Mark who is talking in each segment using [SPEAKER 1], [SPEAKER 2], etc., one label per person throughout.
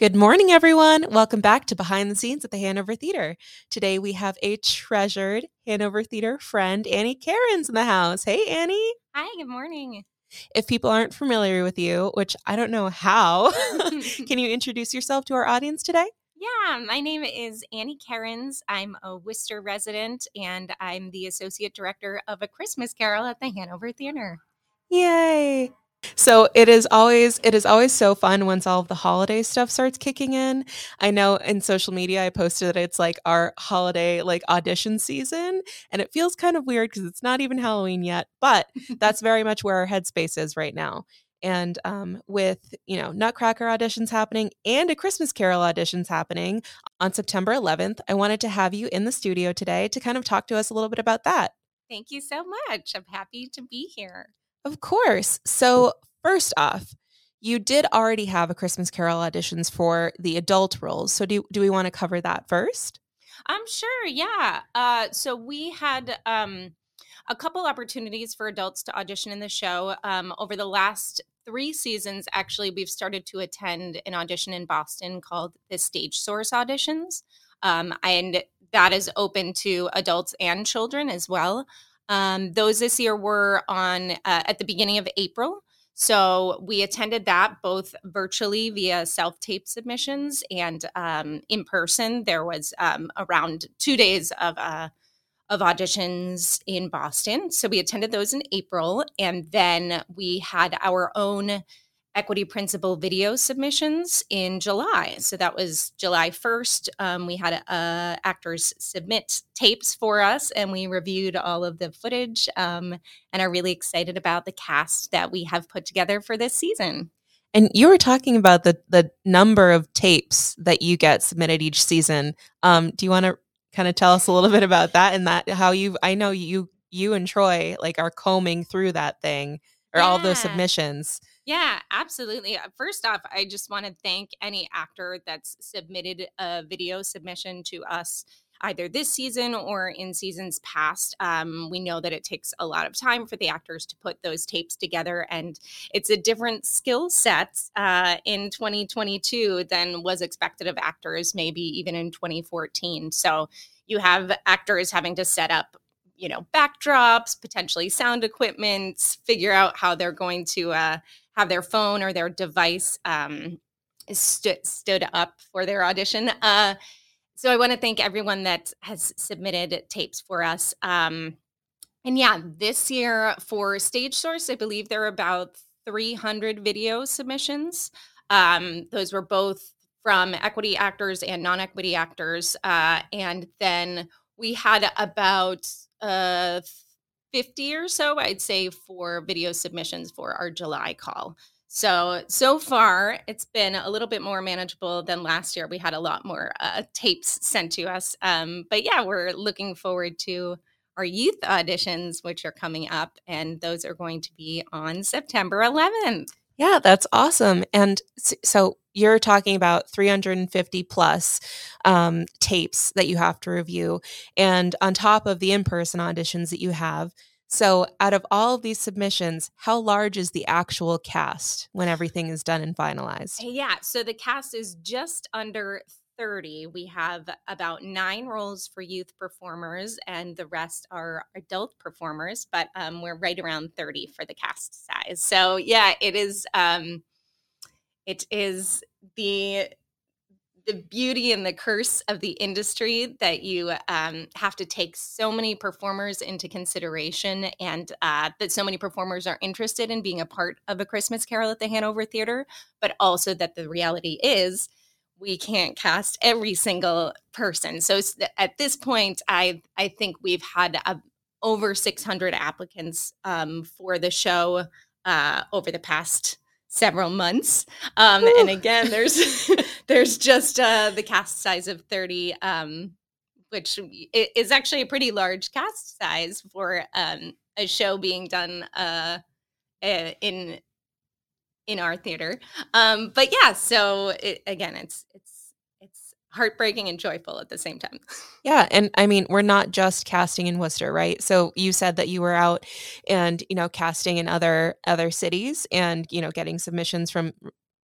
[SPEAKER 1] Good morning, everyone. Welcome back to Behind the Scenes at the Hanover Theater. Today we have a treasured Hanover Theater friend, Annie Kerins, in the house. Hey, Annie.
[SPEAKER 2] Hi, good morning.
[SPEAKER 1] If people aren't familiar with you, which I don't know how, can you introduce yourself to our audience today?
[SPEAKER 2] Yeah, my name is Annie Kerins. I'm a Worcester resident and I'm the Associate Director of A Christmas Carol at the Hanover Theater.
[SPEAKER 1] Yay. So it is always it is always so fun once all of the holiday stuff starts kicking in. I know in social media I posted that it's like our holiday like audition season and it feels kind of weird because it's not even Halloween yet, but that's very much where our headspace is right now. And um, with you know Nutcracker auditions happening and a Christmas Carol auditions happening on September 11th, I wanted to have you in the studio today to kind of talk to us a little bit about that.
[SPEAKER 2] Thank you so much. I'm happy to be here.
[SPEAKER 1] Of course. So, first off, you did already have a Christmas Carol auditions for the adult roles. So, do do we want to cover that first?
[SPEAKER 2] I'm um, sure. Yeah. Uh, so we had um, a couple opportunities for adults to audition in the show um, over the last three seasons. Actually, we've started to attend an audition in Boston called the Stage Source Auditions, um, and that is open to adults and children as well. Um, those this year were on uh, at the beginning of April. So we attended that both virtually via self tape submissions and um, in person. There was um, around two days of uh, of auditions in Boston. So we attended those in April, and then we had our own equity principal video submissions in July. So that was July 1st. Um, we had uh, actors submit tapes for us and we reviewed all of the footage um, and are really excited about the cast that we have put together for this season.
[SPEAKER 1] And you were talking about the the number of tapes that you get submitted each season. Um, do you want to kind of tell us a little bit about that and that how you I know you you and Troy like are combing through that thing or yeah. all those submissions.
[SPEAKER 2] Yeah, absolutely. Uh, first off, I just want to thank any actor that's submitted a video submission to us either this season or in seasons past. Um, we know that it takes a lot of time for the actors to put those tapes together, and it's a different skill set uh, in 2022 than was expected of actors, maybe even in 2014. So you have actors having to set up you know backdrops potentially sound equipment figure out how they're going to uh, have their phone or their device um, st- stood up for their audition. Uh, so I want to thank everyone that has submitted tapes for us. Um, and yeah, this year for Stage Source, I believe there are about 300 video submissions. Um, those were both from equity actors and non equity actors. Uh, and then we had about uh, 50 or so, I'd say, for video submissions for our July call. So, so far, it's been a little bit more manageable than last year. We had a lot more uh, tapes sent to us. Um, but yeah, we're looking forward to our youth auditions, which are coming up, and those are going to be on September 11th.
[SPEAKER 1] Yeah, that's awesome. And so you're talking about 350 plus um, tapes that you have to review. And on top of the in person auditions that you have, so out of all of these submissions, how large is the actual cast when everything is done and finalized?
[SPEAKER 2] Yeah, so the cast is just under 30. We have about nine roles for youth performers, and the rest are adult performers, but um, we're right around 30 for the cast size. So yeah, it is. Um, it is the the beauty and the curse of the industry that you um, have to take so many performers into consideration and uh, that so many performers are interested in being a part of a christmas carol at the hanover theater but also that the reality is we can't cast every single person so at this point i i think we've had a, over 600 applicants um, for the show uh, over the past several months. Um, and again, there's there's just uh, the cast size of 30, um, which is actually a pretty large cast size for um, a show being done uh, in in our theater. Um, but yeah, so it, again, it's it's it's heartbreaking and joyful at the same time.
[SPEAKER 1] Yeah, and I mean, we're not just casting in Worcester, right? So you said that you were out and, you know, casting in other other cities and, you know, getting submissions from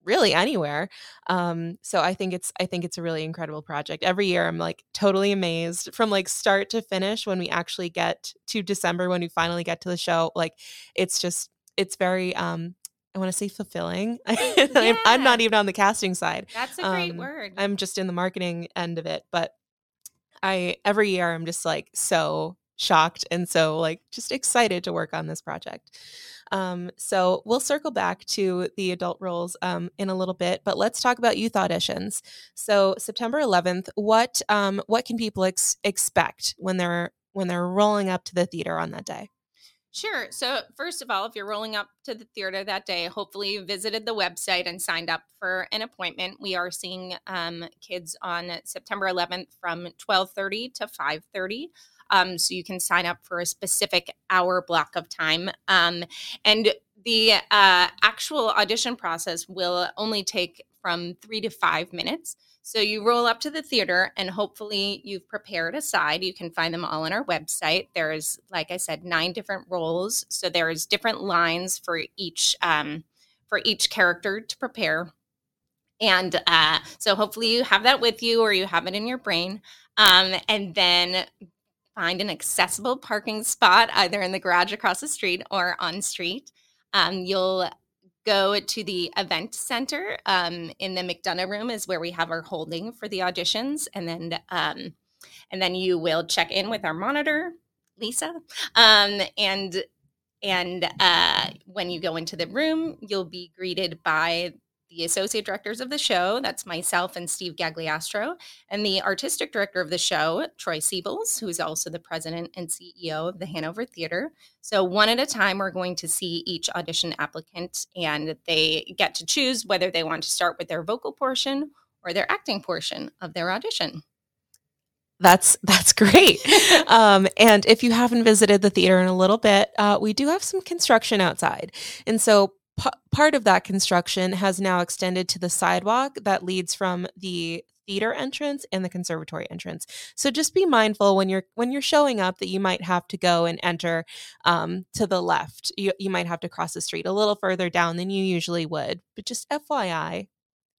[SPEAKER 1] really anywhere. Um, so I think it's I think it's a really incredible project. Every year I'm like totally amazed from like start to finish when we actually get to December when we finally get to the show. Like it's just it's very um I want to say fulfilling. Yeah. I'm, I'm, not even on the casting side.
[SPEAKER 2] That's a great um, word.
[SPEAKER 1] I'm just in the marketing end of it, but I every year I'm just like so shocked and so like just excited to work on this project. Um, so we'll circle back to the adult roles um, in a little bit, but let's talk about youth auditions. So September 11th, what um, what can people ex- expect when they're when they're rolling up to the theater on that day?
[SPEAKER 2] Sure. So, first of all, if you're rolling up to the theater that day, hopefully you visited the website and signed up for an appointment. We are seeing um, kids on September 11th from 12:30 to 5:30. Um, so you can sign up for a specific hour block of time. Um, and the uh, actual audition process will only take from three to five minutes. So you roll up to the theater and hopefully you've prepared a side. You can find them all on our website. There's, like I said, nine different roles. So there's different lines for each um, for each character to prepare. And uh, so hopefully you have that with you or you have it in your brain. Um, and then find an accessible parking spot either in the garage across the street or on street. Um, you'll go to the event center um, in the McDonough room is where we have our holding for the auditions, and then um, and then you will check in with our monitor, Lisa, um, and and uh, when you go into the room, you'll be greeted by the associate directors of the show. That's myself and Steve Gagliastro, and the artistic director of the show, Troy Siebels, who is also the president and CEO of the Hanover Theater. So, one at a time, we're going to see each audition applicant, and they get to choose whether they want to start with their vocal portion or their acting portion of their audition.
[SPEAKER 1] That's that's great. um, and if you haven't visited the theater in a little bit, uh, we do have some construction outside, and so p- part of that construction has now extended to the sidewalk that leads from the theater entrance and the conservatory entrance. So just be mindful when you're when you're showing up that you might have to go and enter um, to the left. You you might have to cross the street a little further down than you usually would. But just FYI,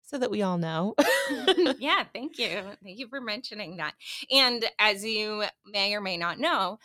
[SPEAKER 1] so that we all know.
[SPEAKER 2] yeah, thank you. Thank you for mentioning that. And as you may or may not know,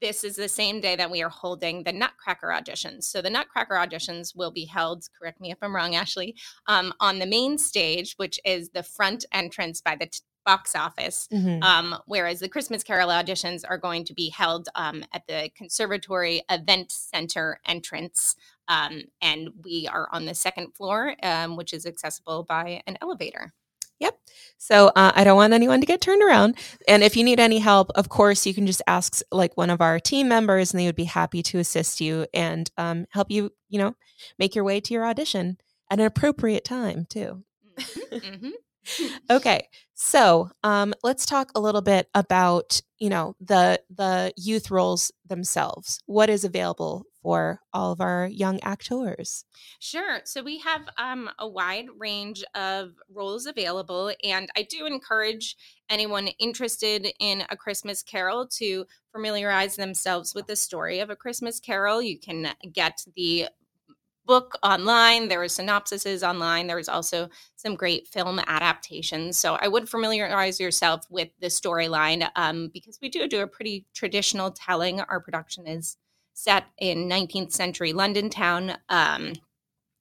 [SPEAKER 2] this is the same day that we are holding the Nutcracker auditions. So the Nutcracker auditions will be held, correct me if I'm wrong, Ashley, um, on the main stage, which is the front entrance by the t- box office, mm-hmm. um, whereas the Christmas Carol auditions are going to be held um, at the Conservatory Event Center entrance. Um, and we are on the second floor, um, which is accessible by an elevator.
[SPEAKER 1] Yep. So uh, I don't want anyone to get turned around. And if you need any help, of course, you can just ask like one of our team members, and they would be happy to assist you and um, help you, you know, make your way to your audition at an appropriate time too. Mm-hmm. mm-hmm. okay, so um, let's talk a little bit about you know the the youth roles themselves. What is available for all of our young actors?
[SPEAKER 2] Sure. So we have um, a wide range of roles available, and I do encourage anyone interested in A Christmas Carol to familiarize themselves with the story of A Christmas Carol. You can get the book online. There are synopsises online. There is also some great film adaptations. So I would familiarize yourself with the storyline um, because we do do a pretty traditional telling. Our production is set in 19th century London town, um,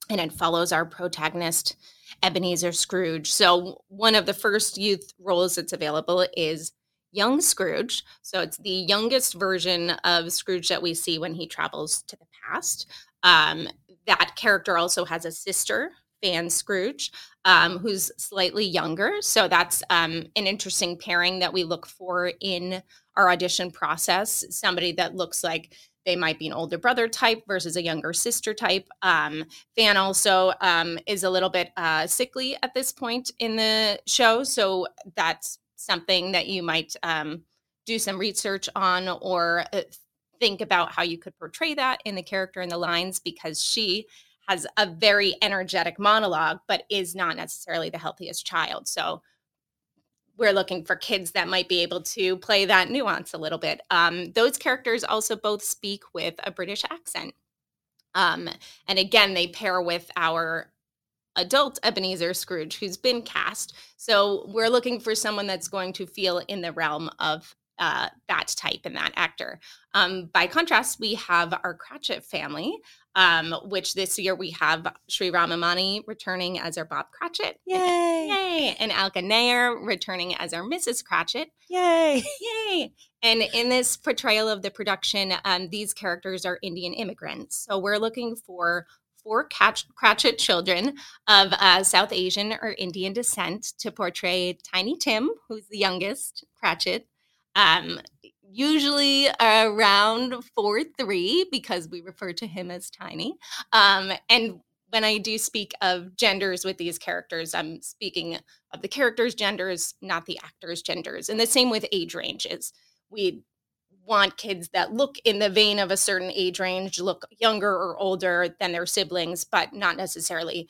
[SPEAKER 2] and it follows our protagonist, Ebenezer Scrooge. So, one of the first youth roles that's available is young Scrooge. So, it's the youngest version of Scrooge that we see when he travels to the past. Um, that character also has a sister, Fan Scrooge, um, who's slightly younger. So that's um, an interesting pairing that we look for in our audition process. Somebody that looks like they might be an older brother type versus a younger sister type. Um, Fan also um, is a little bit uh, sickly at this point in the show, so that's something that you might um, do some research on or uh, think about how you could portray that in the character and the lines because she has a very energetic monologue, but is not necessarily the healthiest child. So we're looking for kids that might be able to play that nuance a little bit. Um, those characters also both speak with a British accent. Um, and again, they pair with our adult Ebenezer Scrooge who's been cast. So we're looking for someone that's going to feel in the realm of uh, that type and that actor. Um, by contrast, we have our Cratchit family, um, which this year we have Sri Ramamani returning as our Bob Cratchit.
[SPEAKER 1] Yay!
[SPEAKER 2] Yay! And Alka Nair returning as our Mrs. Cratchit.
[SPEAKER 1] Yay!
[SPEAKER 2] Yay! And in this portrayal of the production, um, these characters are Indian immigrants. So we're looking for four Cratchit children of uh, South Asian or Indian descent to portray Tiny Tim, who's the youngest Cratchit, um, usually around four three because we refer to him as Tiny. Um, and when I do speak of genders with these characters, I'm speaking of the characters' genders, not the actors' genders. And the same with age ranges. We want kids that look in the vein of a certain age range, look younger or older than their siblings, but not necessarily.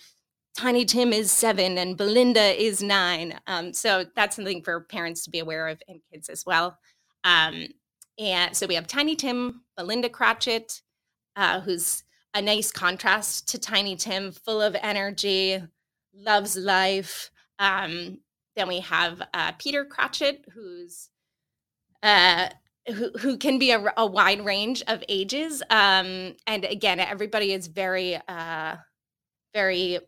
[SPEAKER 2] Tiny Tim is seven and Belinda is nine. Um, so that's something for parents to be aware of and kids as well. Um, and so we have Tiny Tim, Belinda Cratchit, uh, who's a nice contrast to Tiny Tim, full of energy, loves life. Um, then we have uh, Peter Cratchit, who's uh, who, who can be a, a wide range of ages. Um, and again, everybody is very, uh, very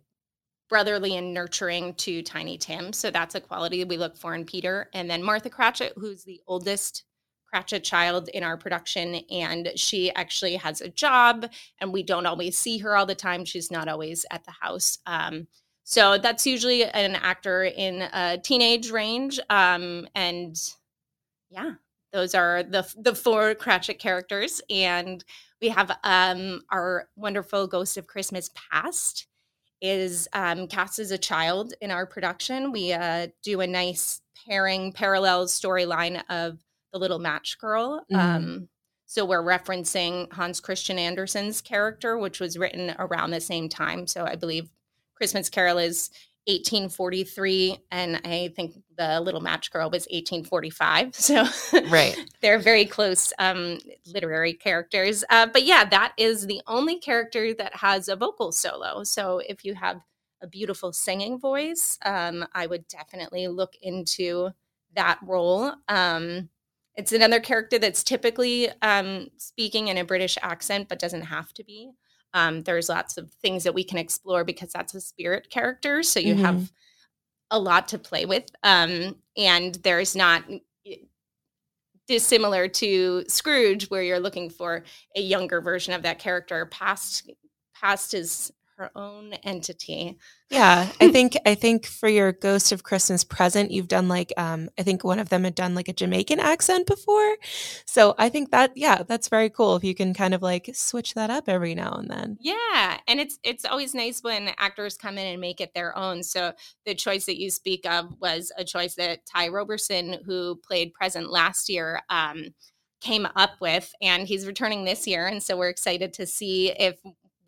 [SPEAKER 2] brotherly and nurturing to Tiny Tim. So that's a quality we look for in Peter. And then Martha Cratchit, who's the oldest Cratchit child in our production. And she actually has a job, and we don't always see her all the time. She's not always at the house. Um, so that's usually an actor in a teenage range. Um, and yeah, those are the the four Cratchit characters, and we have um, our wonderful Ghost of Christmas Past is um, cast as a child in our production. We uh, do a nice pairing parallel storyline of the little match girl. Mm-hmm. Um, so we're referencing Hans Christian Andersen's character, which was written around the same time. So I believe Christmas Carol is 1843 and i think the little match girl was 1845 so
[SPEAKER 1] right.
[SPEAKER 2] they're very close um, literary characters. Uh, but yeah that is the only character that has a vocal solo. So if you have a beautiful singing voice um, i would definitely look into that role. Um, it's another character that's typically um, speaking in a british accent but doesn't have to be um, there's lots of things that we can explore because that's a spirit character. So you mm-hmm. have a lot to play with. Um, and there's not dissimilar to Scrooge, where you're looking for a younger version of that character past past his her own entity.
[SPEAKER 1] Yeah, I think I think for your Ghost of Christmas Present, you've done like um I think one of them had done like a Jamaican accent before. So I think that yeah, that's very cool if you can kind of like switch that up every now and then.
[SPEAKER 2] Yeah, and it's it's always nice when actors come in and make it their own. So the choice that you speak of was a choice that Ty Roberson, who played Present last year, um, came up with and he's returning this year and so we're excited to see if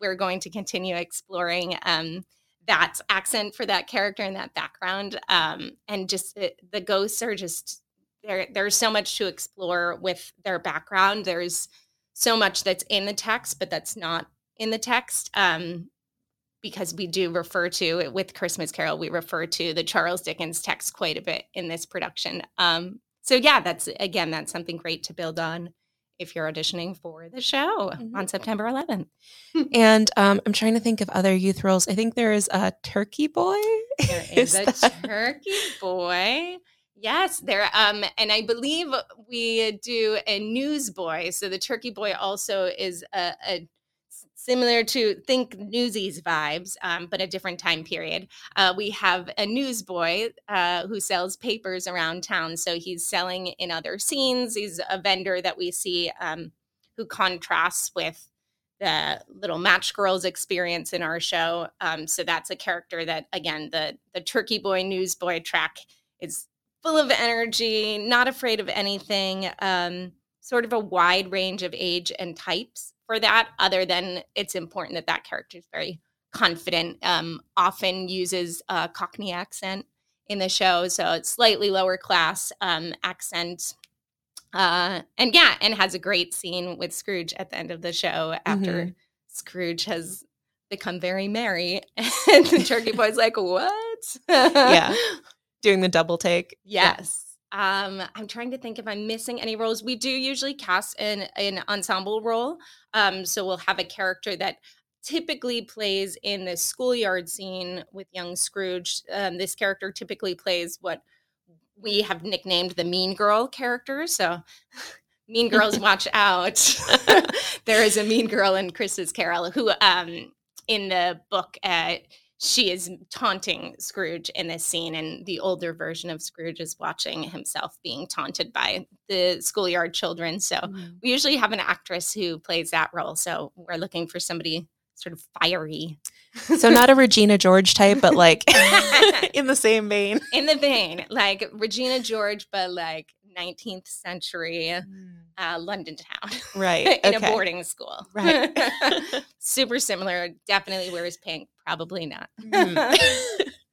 [SPEAKER 2] we're going to continue exploring um, that accent for that character and that background. Um, and just it, the ghosts are just there. There's so much to explore with their background. There's so much that's in the text, but that's not in the text. Um, because we do refer to it with Christmas Carol, we refer to the Charles Dickens text quite a bit in this production. Um, so yeah, that's again, that's something great to build on if you're auditioning for the show mm-hmm. on September 11th.
[SPEAKER 1] and um, I'm trying to think of other youth roles. I think there is a Turkey Boy.
[SPEAKER 2] There is, is a that... Turkey Boy. Yes, there. Um, and I believe we do a newsboy. So the Turkey Boy also is a, a similar to think Newsies vibes, um, but a different time period. Uh, we have a newsboy uh, who sells papers around town. So he's selling in other scenes. He's a vendor that we see um, who contrasts with the little match girls experience in our show. Um, so that's a character that, again, the the Turkey Boy newsboy track is full of energy, not afraid of anything. Um, sort of a wide range of age and types for that other than it's important that that character is very confident um, often uses a cockney accent in the show so it's slightly lower class um, accent uh, and yeah and has a great scene with scrooge at the end of the show after mm-hmm. scrooge has become very merry. And the turkey boy's like, what?
[SPEAKER 1] yeah. Doing the double take.
[SPEAKER 2] Yes. Um, I'm trying to think if I'm missing any roles. We do usually cast an, an ensemble role. Um, so we'll have a character that typically plays in the schoolyard scene with young Scrooge. Um, this character typically plays what we have nicknamed the mean girl character. So mean girls watch out. there is a mean girl in Chris's Carol who um in the book uh she is taunting Scrooge in this scene, and the older version of Scrooge is watching himself being taunted by the schoolyard children. So mm-hmm. we usually have an actress who plays that role. So we're looking for somebody sort of fiery.
[SPEAKER 1] So not a Regina George type, but like in the same vein.
[SPEAKER 2] In the vein, like Regina George, but like 19th century mm. Uh, London town.
[SPEAKER 1] Right.
[SPEAKER 2] in okay. a boarding school.
[SPEAKER 1] Right.
[SPEAKER 2] Super similar. Definitely wears pink. Probably not. Mm.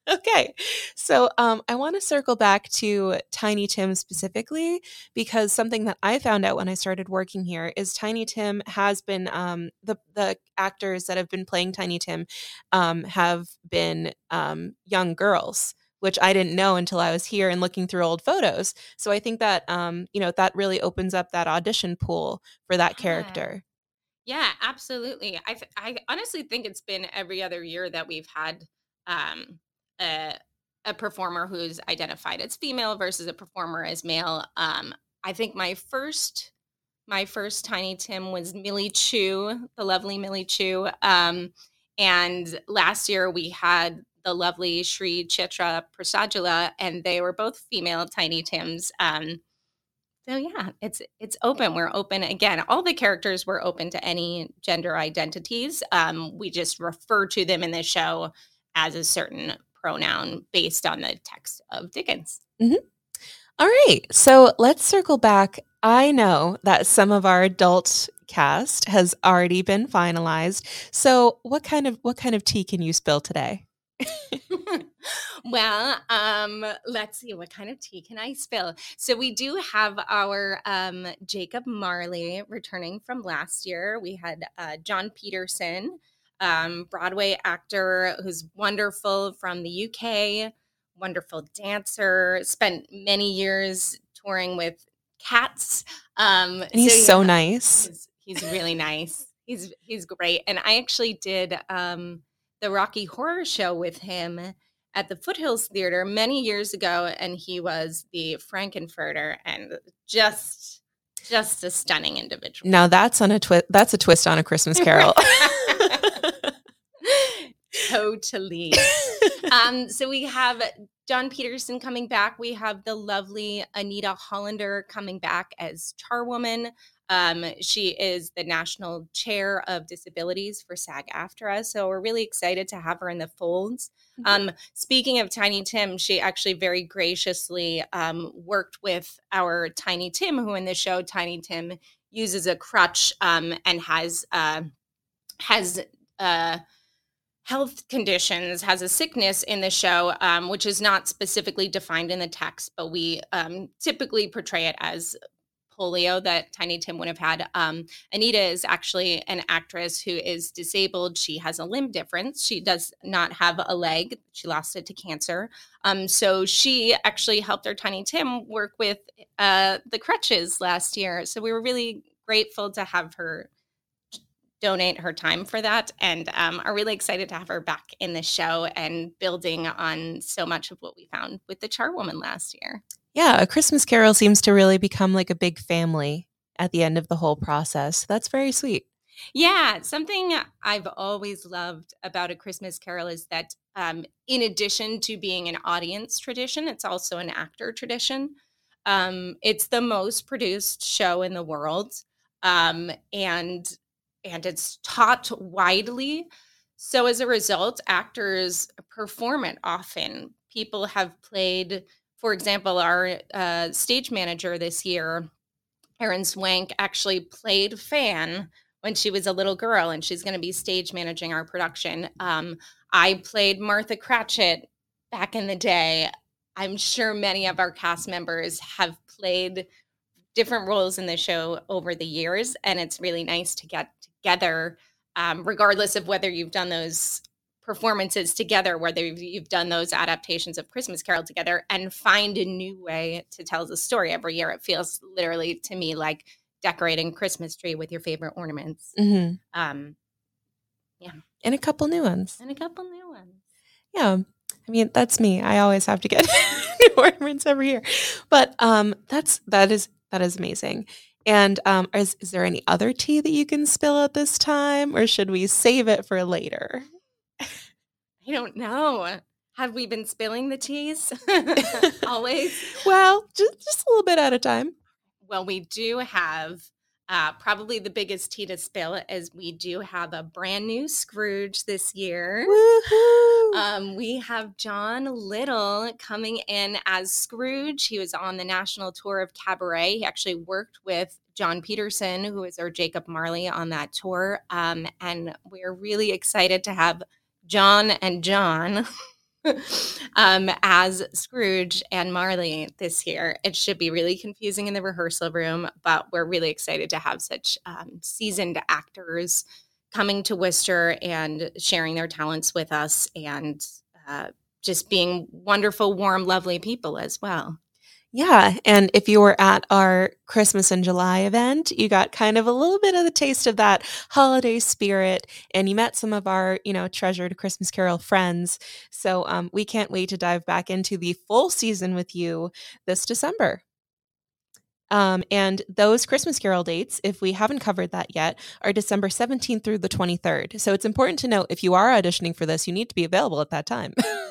[SPEAKER 1] okay. So um, I want to circle back to Tiny Tim specifically because something that I found out when I started working here is Tiny Tim has been um, the the actors that have been playing Tiny Tim um, have been um, young girls which I didn't know until I was here and looking through old photos. So I think that um, you know that really opens up that audition pool for that character.
[SPEAKER 2] Yeah, absolutely. I th- I honestly think it's been every other year that we've had um, a a performer who's identified as female versus a performer as male. Um, I think my first my first Tiny Tim was Millie Chu, the lovely Millie Chu. Um, and last year we had the lovely Sri Chitra Prasajula, and they were both female Tiny Tims. Um, so yeah, it's it's open. We're open again. All the characters were open to any gender identities. Um, we just refer to them in the show as a certain pronoun based on the text of Dickens.
[SPEAKER 1] Mm-hmm. All right, so let's circle back. I know that some of our adult cast has already been finalized. So, what kind of what kind of tea can you spill today?
[SPEAKER 2] well, um, let's see, what kind of tea can I spill? So we do have our um, Jacob Marley returning from last year. We had uh, Jon Peterson, um, Broadway actor who's wonderful from the UK, wonderful dancer, spent many years touring with cats.
[SPEAKER 1] Um, and he's so, yeah, so nice.
[SPEAKER 2] He's, he's really nice. He's he's great. And I actually did um, the Rocky Horror Show with him at the Foothills Theater many years ago, and he was the Frank-N-Furter, and just just a stunning individual.
[SPEAKER 1] Now that's on a twist. That's a twist on a Christmas Carol.
[SPEAKER 2] totally. um, so we have Jon Peterson coming back. We have the lovely Anita Hollander coming back as Charwoman. Um, she is the national chair of disabilities for SAG AFTRA. So we're really excited to have her in the folds. Mm-hmm. Um, speaking of Tiny Tim, she actually very graciously um, worked with our Tiny Tim, who in the show, Tiny Tim uses a crutch um, and has uh, has uh, health conditions, has a sickness in the show, um, which is not specifically defined in the text, but we um, typically portray it as polio that Tiny Tim would have had. Um, Anita is actually an actress who is disabled. She has a limb difference. She does not have a leg. She lost it to cancer. Um, so she actually helped our Tiny Tim work with uh, the crutches last year. So we were really grateful to have her donate her time for that and um, are really excited to have her back in the show and building on so much of what we found with the charwoman last year
[SPEAKER 1] yeah, A Christmas Carol seems to really become like a big family at the end of the whole process. That's very sweet.
[SPEAKER 2] Yeah, something I've always loved about A Christmas Carol is that um, in addition to being an audience tradition, it's also an actor tradition. Um, it's the most produced show in the world, um, and and it's taught widely. So as a result, actors perform it often. People have played for example, our uh, stage manager this year, Erin Swank, actually played Fan when she was a little girl, and she's going to be stage managing our production. Um, I played Martha Cratchit back in the day. I'm sure many of our cast members have played different roles in the show over the years, and it's really nice to get together um, regardless of whether you've done those performances together, whether you've done those adaptations of Christmas Carol together, and find a new way to tell the story every year. It feels literally to me like decorating Christmas tree with your favorite ornaments.
[SPEAKER 1] Mm-hmm.
[SPEAKER 2] Um, yeah,
[SPEAKER 1] And a couple new ones.
[SPEAKER 2] and a couple new ones.
[SPEAKER 1] Yeah. I mean, that's me. I always have to get new ornaments every year. But um that's that is that is amazing. And um is is there any other tea that you can spill at this time or should we save it for later?
[SPEAKER 2] I don't know. Have we been spilling the teas? Always.
[SPEAKER 1] Well, just just a little bit at a time.
[SPEAKER 2] Well, we do have uh, probably the biggest tea to spill is we do have a brand new Scrooge this year.
[SPEAKER 1] Woohoo.
[SPEAKER 2] Um, we have John Little coming in as Scrooge. He was on the national tour of Cabaret. He actually worked with Jon Peterson, who is our Jacob Marley on that tour. Um, and we're really excited to have John and John um, as Scrooge and Marley this year. It should be really confusing in the rehearsal room, but we're really excited to have such um, seasoned actors coming to Worcester and sharing their talents with us and uh, just being wonderful, warm, lovely people as well.
[SPEAKER 1] Yeah, and if you were at our Christmas in July event, you got kind of a little bit of the taste of that holiday spirit, and you met some of our, you know, treasured Christmas Carol friends. So um, we can't wait to dive back into the full season with you this December. Um, and those Christmas Carol dates, if we haven't covered that yet, are December 17th through the 23rd. So it's important to note if you are auditioning for this, you need to be available at that time.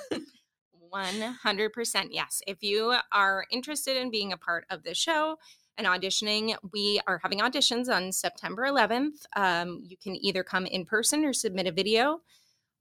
[SPEAKER 2] 100% yes. If you are interested in being a part of the show and auditioning, we are having auditions on September 11th. Um, you can either come in person or submit a video.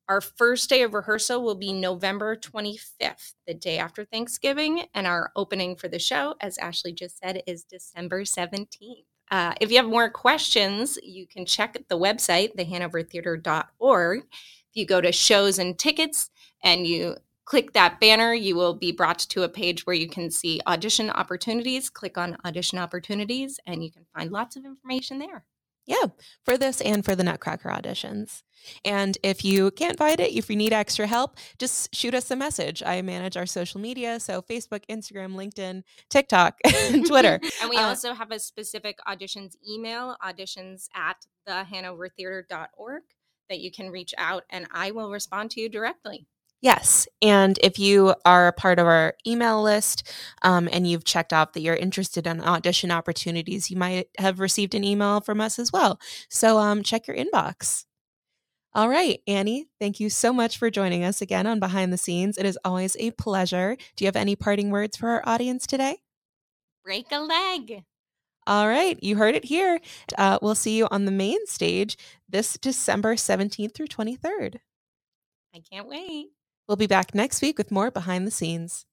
[SPEAKER 2] Our first day of rehearsal will be November 25th, the day after Thanksgiving. And our opening for the show, as Ashley just said, is December 17th. Uh, if you have more questions, you can check the website, thehanovertheater.org. If you go to shows and tickets and you click that banner, you will be brought to a page where you can see audition opportunities. Click on audition opportunities and you can find lots of information there.
[SPEAKER 1] Yeah, for this and for the Nutcracker auditions. And if you can't find it, if you need extra help, just shoot us a message. I manage our social media, so Facebook, Instagram, LinkedIn, TikTok, and Twitter.
[SPEAKER 2] and we
[SPEAKER 1] Uh,
[SPEAKER 2] also have a specific auditions email, auditions at thehanovertheater.org, that you can reach out and I will respond to you directly.
[SPEAKER 1] Yes. And if you are a part of our email list um, and you've checked off that you're interested in audition opportunities, you might have received an email from us as well. So um, check your inbox. All right, Annie, thank you so much for joining us again on Behind the Scenes. It is always a pleasure. Do you have any parting words for our audience today?
[SPEAKER 2] Break a leg.
[SPEAKER 1] All right, you heard it here. Uh, we'll see you on the main stage this December 17th through 23rd.
[SPEAKER 2] I can't wait.
[SPEAKER 1] We'll be back next week with more behind the scenes.